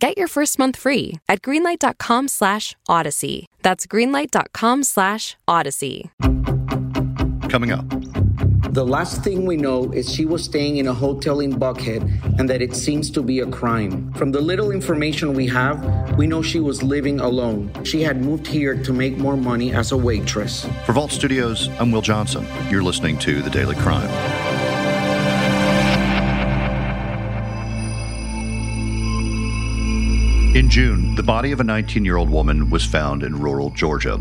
Get your first month free at greenlight.com slash audacy. That's greenlight.com slash audacy. Coming up. The last thing we know is she was staying in a hotel in Buckhead and that it seems to be a crime. From the little information we have, we know she was living alone. She had moved here to make more money as a waitress. For Vault Studios, I'm Will Johnson. You're listening to The Daily Crime. In June, the body of a 19 year old woman was found in rural Georgia.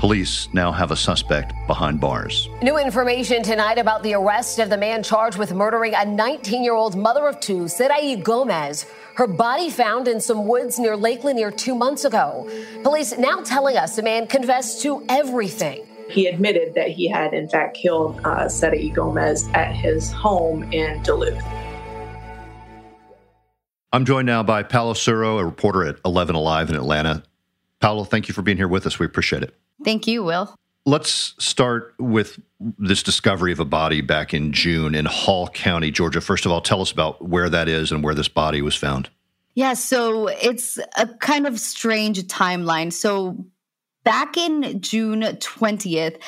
Police now have a suspect behind bars. New information tonight about the arrest of the man charged with murdering a 19 year old mother of two, Sarai Gomez. Her body found in some woods near Lake Lanier two months ago. Police now telling us the man confessed to everything. He admitted that he had, in fact, killed uh, Sarai Gomez at his home in Duluth. I'm joined now by Paola Suro, a reporter at 11 Alive in Atlanta. Paola, thank you for being here with us. We appreciate it. Thank you, Will. Let's start with this discovery of a body back in June in Hall County, Georgia. First of all, tell us about where that is and where this body was found. Yeah, so it's a kind of strange timeline. So back in June 20th,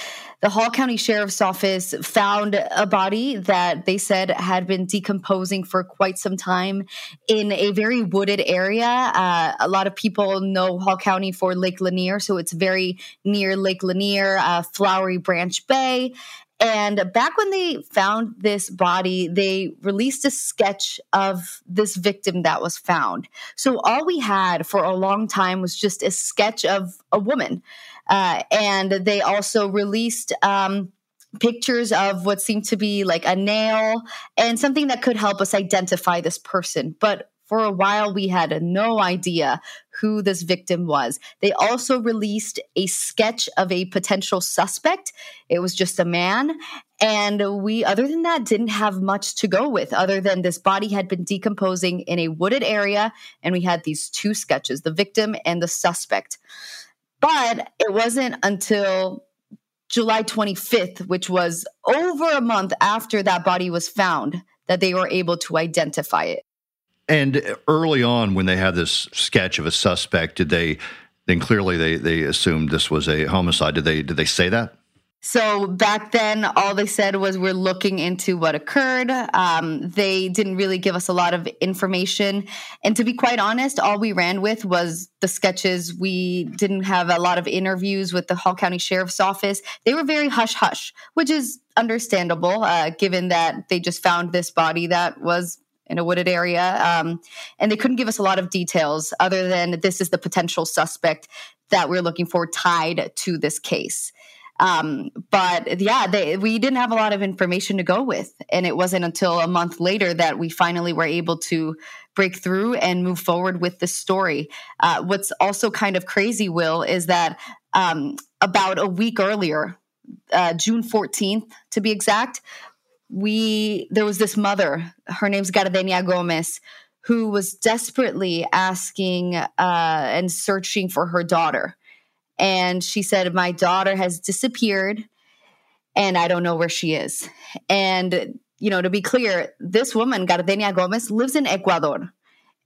the Hall County Sheriff's Office found a body that they said had been decomposing for quite some time in a very wooded area. Uh, a lot of people know Hall County for Lake Lanier, so it's very near Lake Lanier, uh, Flowery Branch Bay. And back when they found this body, they released a sketch of this victim that was found. So all we had for a long time was just a sketch of a woman. Uh, and they also released um, pictures of what seemed to be like a nail and something that could help us identify this person. But for a while, we had no idea who this victim was. They also released a sketch of a potential suspect. It was just a man. And we, other than that, didn't have much to go with, other than this body had been decomposing in a wooded area. And we had these two sketches the victim and the suspect. But it wasn't until July 25th, which was over a month after that body was found, that they were able to identify it. And early on, when they had this sketch of a suspect, did they? Then clearly they they assumed this was a homicide. Did they did they say that? So back then, all they said was we're looking into what occurred. Um, they didn't really give us a lot of information. And to be quite honest, all we ran with was the sketches. We didn't have a lot of interviews with the Hall County Sheriff's Office. They were very hush hush, which is understandable uh, given that they just found this body that was in a wooded area. Um, and they couldn't give us a lot of details other than this is the potential suspect that we're looking for tied to this case. Um, but yeah, they, we didn't have a lot of information to go with. And it wasn't until a month later that we finally were able to break through and move forward with the story. Uh, what's also kind of crazy, Will, is that um, about a week earlier, uh, June 14th to be exact, we there was this mother, her name's Gardenia Gomez, who was desperately asking uh, and searching for her daughter and she said, My daughter has disappeared and I don't know where she is. And, you know, to be clear, this woman, Gardenia Gomez, lives in Ecuador.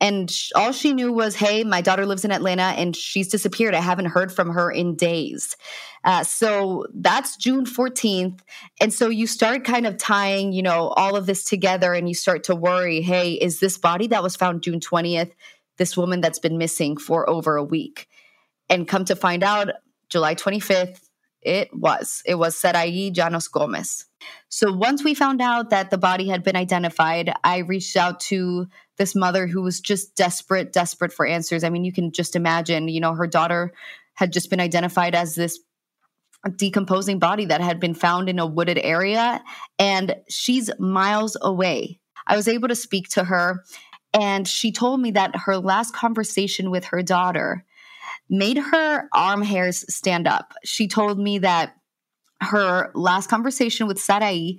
And all she knew was, hey, my daughter lives in Atlanta and she's disappeared. I haven't heard from her in days. Uh, so that's June 14th. And so you start kind of tying, you know, all of this together and you start to worry, hey, is this body that was found June 20th, this woman that's been missing for over a week? And come to find out, July 25th, it was. It was Sarai Janos Gomez. So once we found out that the body had been identified, I reached out to this mother who was just desperate, desperate for answers. I mean, you can just imagine, you know, her daughter had just been identified as this decomposing body that had been found in a wooded area, and she's miles away. I was able to speak to her, and she told me that her last conversation with her daughter made her arm hairs stand up. She told me that her last conversation with Sarai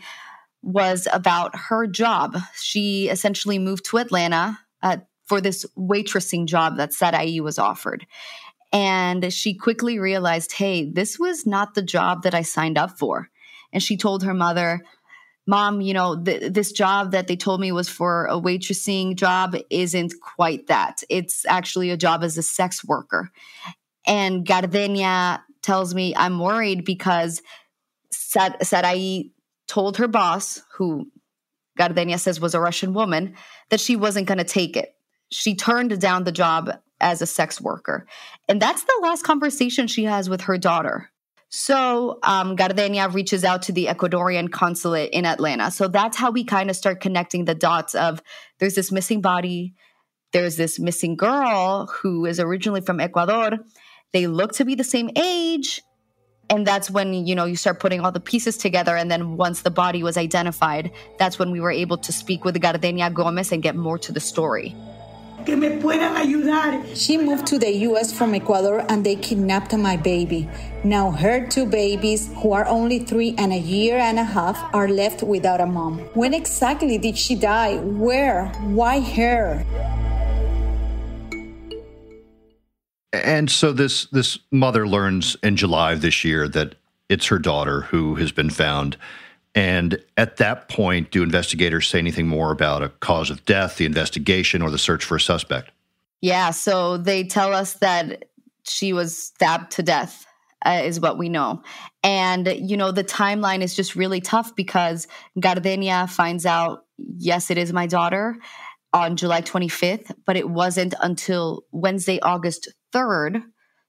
was about her job. She essentially moved to Atlanta uh, for this waitressing job that Sarai was offered. And she quickly realized, hey, this was not the job that I signed up for. And she told her mother, Mom, you know, th- this job that they told me was for a waitressing job isn't quite that. It's actually a job as a sex worker. And Gardenia tells me, I'm worried because Sarai told her boss, who Gardenia says was a Russian woman, that she wasn't going to take it. She turned down the job as a sex worker. And that's the last conversation she has with her daughter. So um, Gardenia reaches out to the Ecuadorian consulate in Atlanta. So that's how we kind of start connecting the dots of there's this missing body, there's this missing girl who is originally from Ecuador. They look to be the same age and that's when you know you start putting all the pieces together and then once the body was identified that's when we were able to speak with gardenia gomez and get more to the story she moved to the US from Ecuador and they kidnapped my baby. Now her two babies, who are only three and a year and a half, are left without a mom. When exactly did she die? Where? Why her? And so this this mother learns in July of this year that it's her daughter who has been found. And at that point, do investigators say anything more about a cause of death, the investigation, or the search for a suspect? Yeah, so they tell us that she was stabbed to death, uh, is what we know. And, you know, the timeline is just really tough because Gardenia finds out, yes, it is my daughter on July 25th, but it wasn't until Wednesday, August 3rd,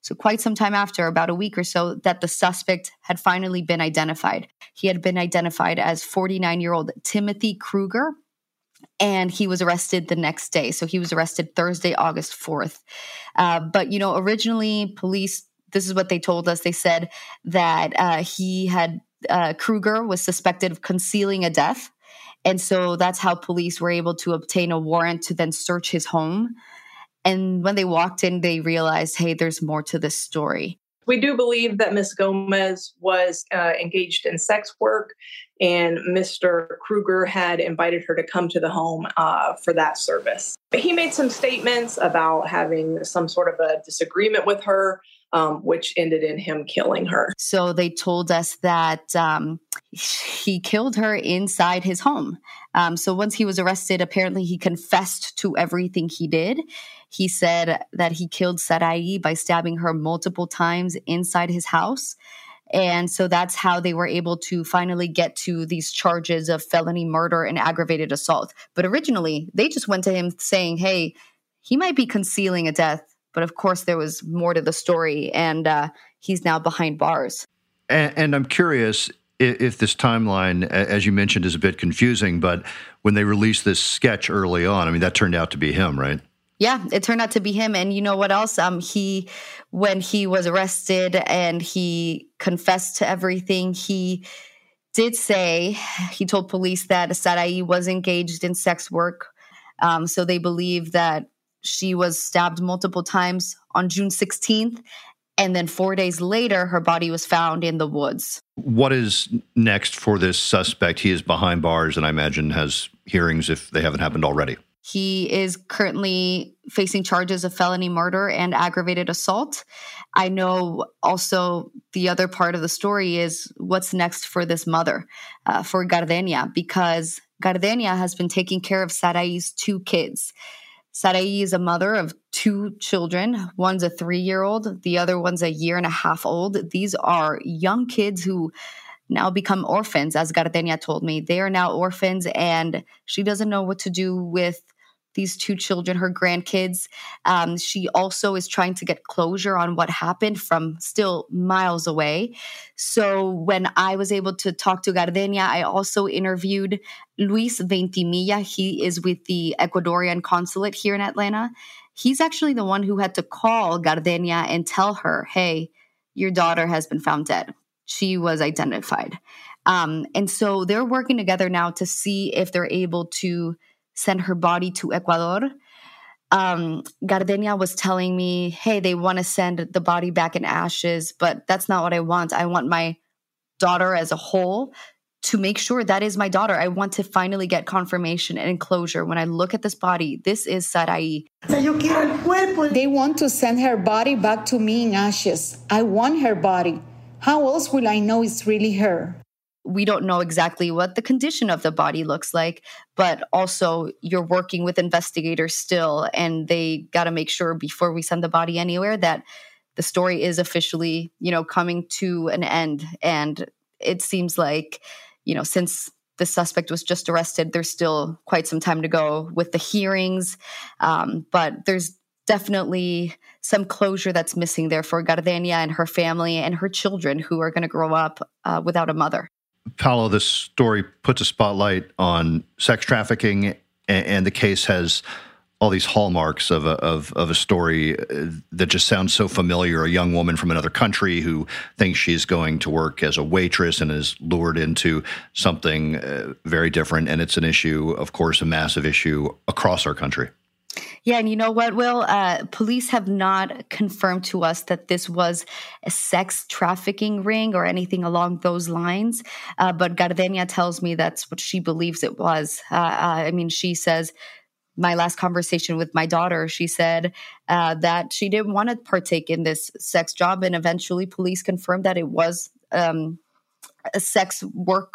so quite some time after, about a week or so, that the suspect had finally been identified. He had been identified as 49 year old Timothy Kruger, and he was arrested the next day. So he was arrested Thursday, August 4th. Uh, but, you know, originally, police, this is what they told us. They said that uh, he had, uh, Kruger was suspected of concealing a death. And so that's how police were able to obtain a warrant to then search his home. And when they walked in, they realized, hey, there's more to this story. We do believe that Ms. Gomez was uh, engaged in sex work, and Mr. Kruger had invited her to come to the home uh, for that service. He made some statements about having some sort of a disagreement with her um, which ended in him killing her. So they told us that um, he killed her inside his home. Um, so once he was arrested, apparently he confessed to everything he did. He said that he killed Sarai by stabbing her multiple times inside his house. And so that's how they were able to finally get to these charges of felony murder and aggravated assault. But originally, they just went to him saying, hey, he might be concealing a death but of course, there was more to the story, and uh, he's now behind bars. And, and I'm curious if, if this timeline, as you mentioned, is a bit confusing, but when they released this sketch early on, I mean, that turned out to be him, right? Yeah, it turned out to be him. And you know what else? Um, he, when he was arrested and he confessed to everything, he did say he told police that Sarai was engaged in sex work. Um, so they believe that she was stabbed multiple times on June 16th. And then four days later, her body was found in the woods. What is next for this suspect? He is behind bars and I imagine has hearings if they haven't happened already. He is currently facing charges of felony murder and aggravated assault. I know also the other part of the story is what's next for this mother, uh, for Gardenia, because Gardenia has been taking care of Sarai's two kids. Sarai is a mother of two children. One's a three year old, the other one's a year and a half old. These are young kids who now become orphans, as Gardenia told me. They are now orphans, and she doesn't know what to do with these two children, her grandkids. Um, she also is trying to get closure on what happened from still miles away. So when I was able to talk to Gardenia, I also interviewed Luis Ventimilla. He is with the Ecuadorian consulate here in Atlanta. He's actually the one who had to call Gardenia and tell her, hey, your daughter has been found dead. She was identified. Um, and so they're working together now to see if they're able to send her body to Ecuador. Um, Gardenia was telling me, hey, they want to send the body back in ashes, but that's not what I want. I want my daughter as a whole to make sure that is my daughter. I want to finally get confirmation and closure. When I look at this body, this is Sarai. They want to send her body back to me in ashes. I want her body. How else will I know it's really her? We don't know exactly what the condition of the body looks like, but also you're working with investigators still, and they got to make sure before we send the body anywhere that the story is officially, you know, coming to an end. And it seems like, you know, since the suspect was just arrested, there's still quite some time to go with the hearings, um, but there's definitely some closure that's missing there for Gardenia and her family and her children who are going to grow up uh, without a mother. Paolo, this story puts a spotlight on sex trafficking, and, and the case has all these hallmarks of a, of, of a story uh, that just sounds so familiar. A young woman from another country who thinks she's going to work as a waitress and is lured into something uh, very different. And it's an issue, of course, a massive issue across our country. Yeah, and you know what, Will? Uh, police have not confirmed to us that this was a sex trafficking ring or anything along those lines. Uh, but Gardenia tells me that's what she believes it was. Uh, uh I mean, she says, my last conversation with my daughter, she said uh, that she didn't want to partake in this sex job. And eventually, police confirmed that it was um, a sex work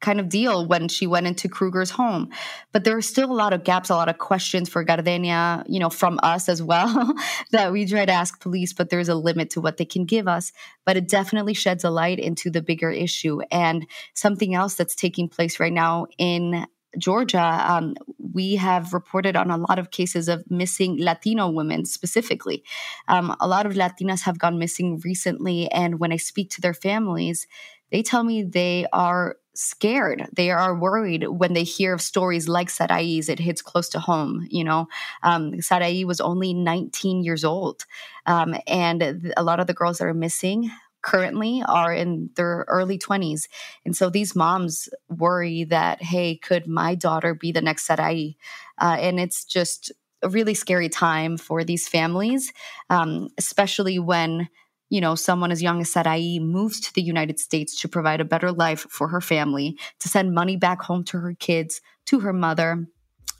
kind of deal when she went into Kruger's home. But there are still a lot of gaps, a lot of questions for Gardenia, you know, from us as well that we try to ask police, but there's a limit to what they can give us. But it definitely sheds a light into the bigger issue. And something else that's taking place right now in Georgia, um, we have reported on a lot of cases of missing Latino women specifically. Um, a lot of Latinas have gone missing recently. And when I speak to their families, they tell me they are scared. They are worried when they hear of stories like Sarai's. It hits close to home. You know, um, Sarai was only 19 years old, um, and a lot of the girls that are missing currently are in their early 20s. And so these moms worry that, hey, could my daughter be the next Sarai? Uh, and it's just a really scary time for these families, um, especially when you know, someone as young as Sarai moves to the United States to provide a better life for her family, to send money back home to her kids, to her mother.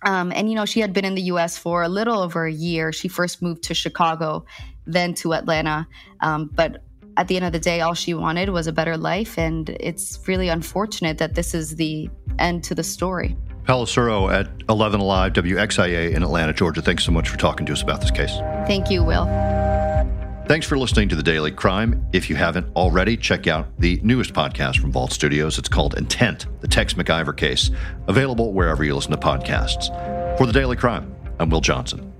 Um, and, you know, she had been in the US for a little over a year. She first moved to Chicago, then to Atlanta. Um, but at the end of the day, all she wanted was a better life. And it's really unfortunate that this is the end to the story. Paola at 11 Alive, WXIA in Atlanta, Georgia. Thanks so much for talking to us about this case. Thank you, Will. Thanks for listening to the Daily Crime. If you haven't already, check out the newest podcast from Vault Studios. It's called Intent, the Tex McIver case, available wherever you listen to podcasts. For the Daily Crime, I'm Will Johnson.